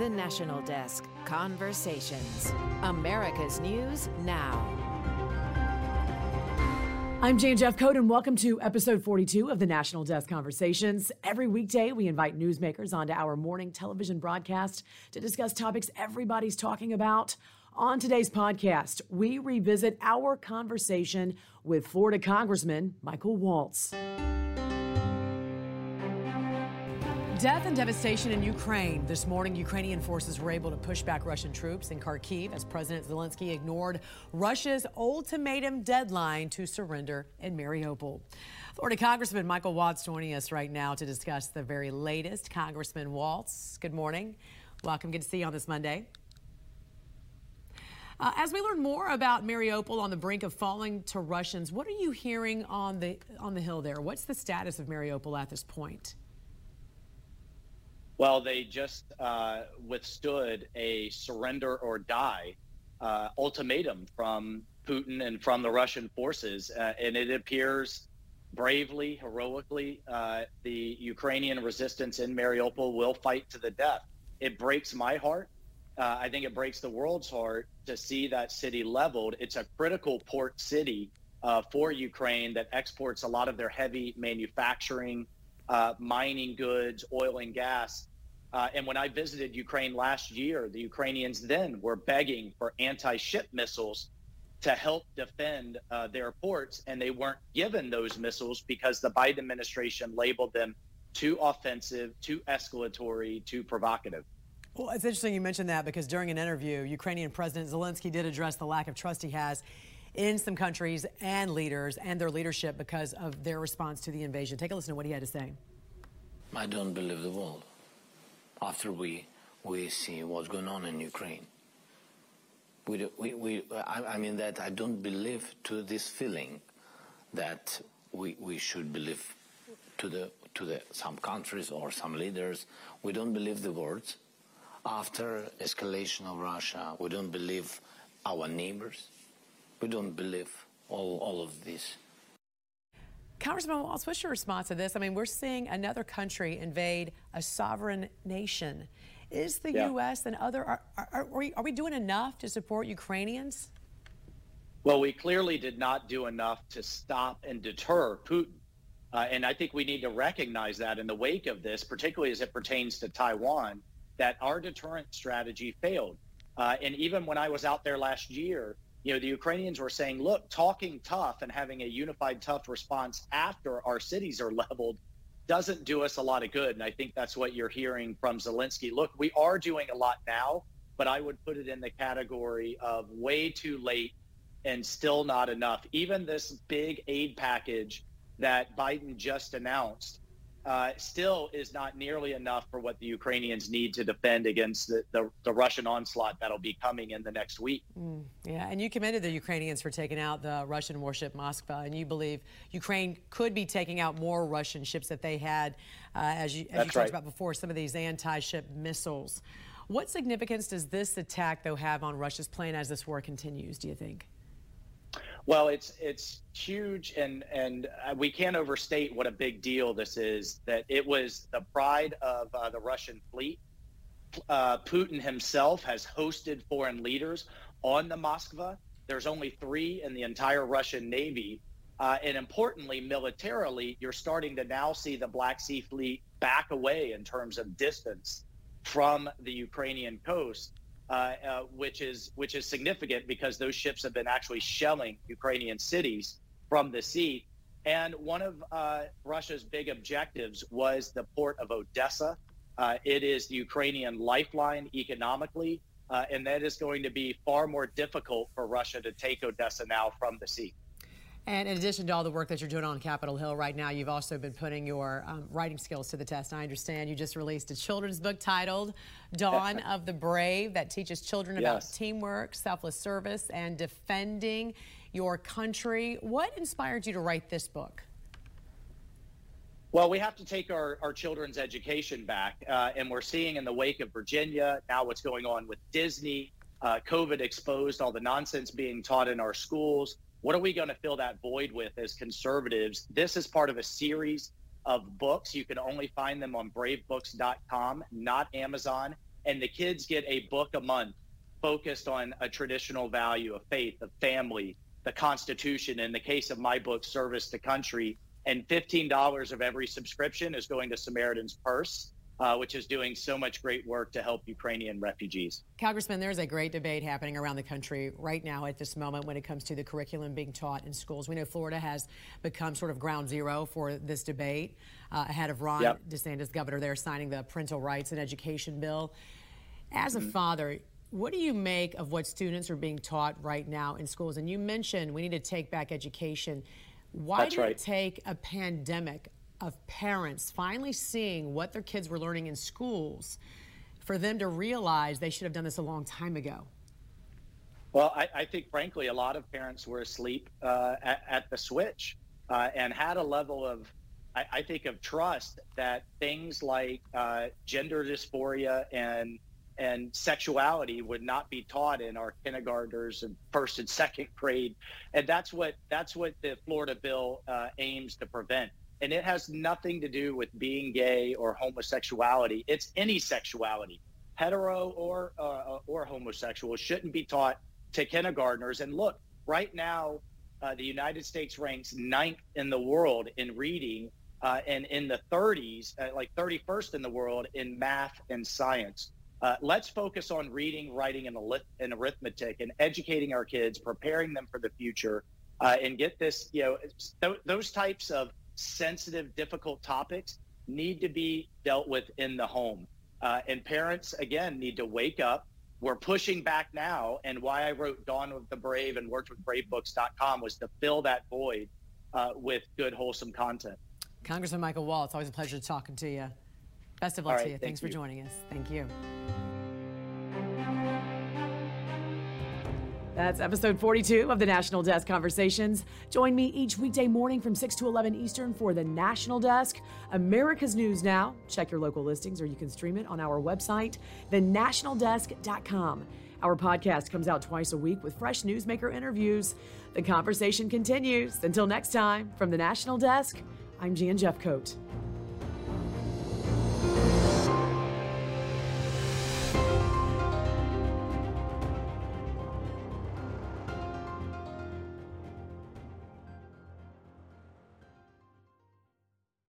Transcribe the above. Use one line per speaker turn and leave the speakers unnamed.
The National Desk Conversations. America's News Now.
I'm Jan Jeffcoat, and welcome to episode 42 of the National Desk Conversations. Every weekday, we invite newsmakers onto our morning television broadcast to discuss topics everybody's talking about. On today's podcast, we revisit our conversation with Florida Congressman Michael Waltz. Death and devastation in Ukraine. This morning, Ukrainian forces were able to push back Russian troops in Kharkiv as President Zelensky ignored Russia's ultimatum deadline to surrender in Mariupol. Florida Congressman Michael Waltz joining us right now to discuss the very latest. Congressman Waltz, good morning. Welcome. Good to see you on this Monday. Uh, as we learn more about Mariupol on the brink of falling to Russians, what are you hearing on the on the hill there? What's the status of Mariupol at this point?
Well, they just uh, withstood a surrender or die uh, ultimatum from Putin and from the Russian forces. Uh, and it appears bravely, heroically, uh, the Ukrainian resistance in Mariupol will fight to the death. It breaks my heart. Uh, I think it breaks the world's heart to see that city leveled. It's a critical port city uh, for Ukraine that exports a lot of their heavy manufacturing, mining goods, oil and gas uh, and when I visited Ukraine last year, the Ukrainians then were begging for anti ship missiles to help defend uh, their ports. And they weren't given those missiles because the Biden administration labeled them too offensive, too escalatory, too provocative.
Well, it's interesting you mentioned that because during an interview, Ukrainian President Zelensky did address the lack of trust he has in some countries and leaders and their leadership because of their response to the invasion. Take a listen to what he had to say.
I don't believe the world after we we see what's going on in Ukraine. We, we, we, I, I mean that I don't believe to this feeling that we, we should believe to the to the some countries or some leaders. We don't believe the words. After escalation of Russia, we don't believe our neighbors. We don't believe all, all of this.
Congressman Waltz, what's your response to this? I mean, we're seeing another country invade a sovereign nation. Is the yeah. U.S. and other are, are, are, we, are we doing enough to support Ukrainians?
Well, we clearly did not do enough to stop and deter Putin. Uh, and I think we need to recognize that in the wake of this, particularly as it pertains to Taiwan, that our deterrent strategy failed. Uh, and even when I was out there last year, you know, the Ukrainians were saying, look, talking tough and having a unified, tough response after our cities are leveled doesn't do us a lot of good. And I think that's what you're hearing from Zelensky. Look, we are doing a lot now, but I would put it in the category of way too late and still not enough. Even this big aid package that Biden just announced uh, still is not nearly enough for what the Ukrainians need to defend against the, the, the Russian onslaught that'll be coming in the next week.
Mm, yeah, and you commended the Ukrainians for taking out the Russian warship Moskva, and you believe Ukraine could be taking out more Russian ships that they had, uh, as you, as you talked right. about before, some of these anti-ship missiles. What significance does this attack, though, have on Russia's plan as this war continues, do you think?
Well, it's it's huge, and and uh, we can't overstate what a big deal this is. That it was the pride of uh, the Russian fleet. Uh, Putin himself has hosted foreign leaders on the Moskva. There's only three in the entire Russian Navy, uh, and importantly, militarily, you're starting to now see the Black Sea Fleet back away in terms of distance from the Ukrainian coast. Uh, uh, which is which is significant because those ships have been actually shelling Ukrainian cities from the sea. And one of uh, Russia's big objectives was the port of Odessa. It is the Ukrainian lifeline economically, uh, and that is going to be far more difficult for Russia to take Odessa now from the sea.
And in addition to all the work that you're doing on Capitol Hill right now, you've also been putting your um, writing skills to the test. I understand you just released a children's book titled Dawn of the Brave that teaches children yes. about teamwork, selfless service, and defending your country. What inspired you to write this book?
Well, we have to take our, our children's education back. Uh, and we're seeing in the wake of Virginia, now what's going on with Disney, uh, COVID exposed all the nonsense being taught in our schools. What are we going to fill that void with as conservatives? This is part of a series of books. You can only find them on bravebooks.com, not Amazon. and the kids get a book a month focused on a traditional value of faith, of family, the Constitution. In the case of my book, Service to Country, and $15 of every subscription is going to Samaritan's Purse. Uh, which is doing so much great work to help Ukrainian refugees.
Congressman, there's a great debate happening around the country right now at this moment when it comes to the curriculum being taught in schools. We know Florida has become sort of ground zero for this debate uh, ahead of Ron yep. DeSantis, governor there, signing the parental rights and education bill. As a mm-hmm. father, what do you make of what students are being taught right now in schools? And you mentioned we need to take back education. Why
That's
did
right.
it take a pandemic of parents finally seeing what their kids were learning in schools for them to realize they should have done this a long time ago?
Well, I, I think, frankly, a lot of parents were asleep uh, at, at, the switch uh, and had a level of, I, I, think, of trust that things like uh, gender dysphoria and and sexuality would not be taught in our kindergartners and first and second grade, and that's what that's what the Florida bill uh, aims to prevent. And it has nothing to do with being gay or homosexuality. It's any sexuality, hetero or uh, or homosexual, shouldn't be taught to kindergartners. And look, right now, uh, the United States ranks ninth in the world in reading, uh, and in the 30s, uh, like 31st in the world in math and science. Uh, let's focus on reading, writing, and, and, arithmetic, and educating our kids, preparing them for the future, uh, and get this. You know, th- those types of sensitive, difficult topics need to be dealt with in the home. Uh, and parents, again, need to wake up. We're pushing back now. And why I wrote Dawn of the Brave and worked with bravebooks.com was to fill that void uh, with good, wholesome content.
Congressman Michael Waltz, it's always a pleasure talking to you. Best of luck right, to you. Thanks you. for joining us. Thank you. That's episode 42 of the National Desk Conversations. Join me each weekday morning from 6 to 11 Eastern for the National Desk, America's News Now. Check your local listings or you can stream it on our website, thenationaldesk.com. Our podcast comes out twice a week with fresh newsmaker interviews. The conversation continues. Until next time, from the National Desk, I'm Jan Jeffcoat.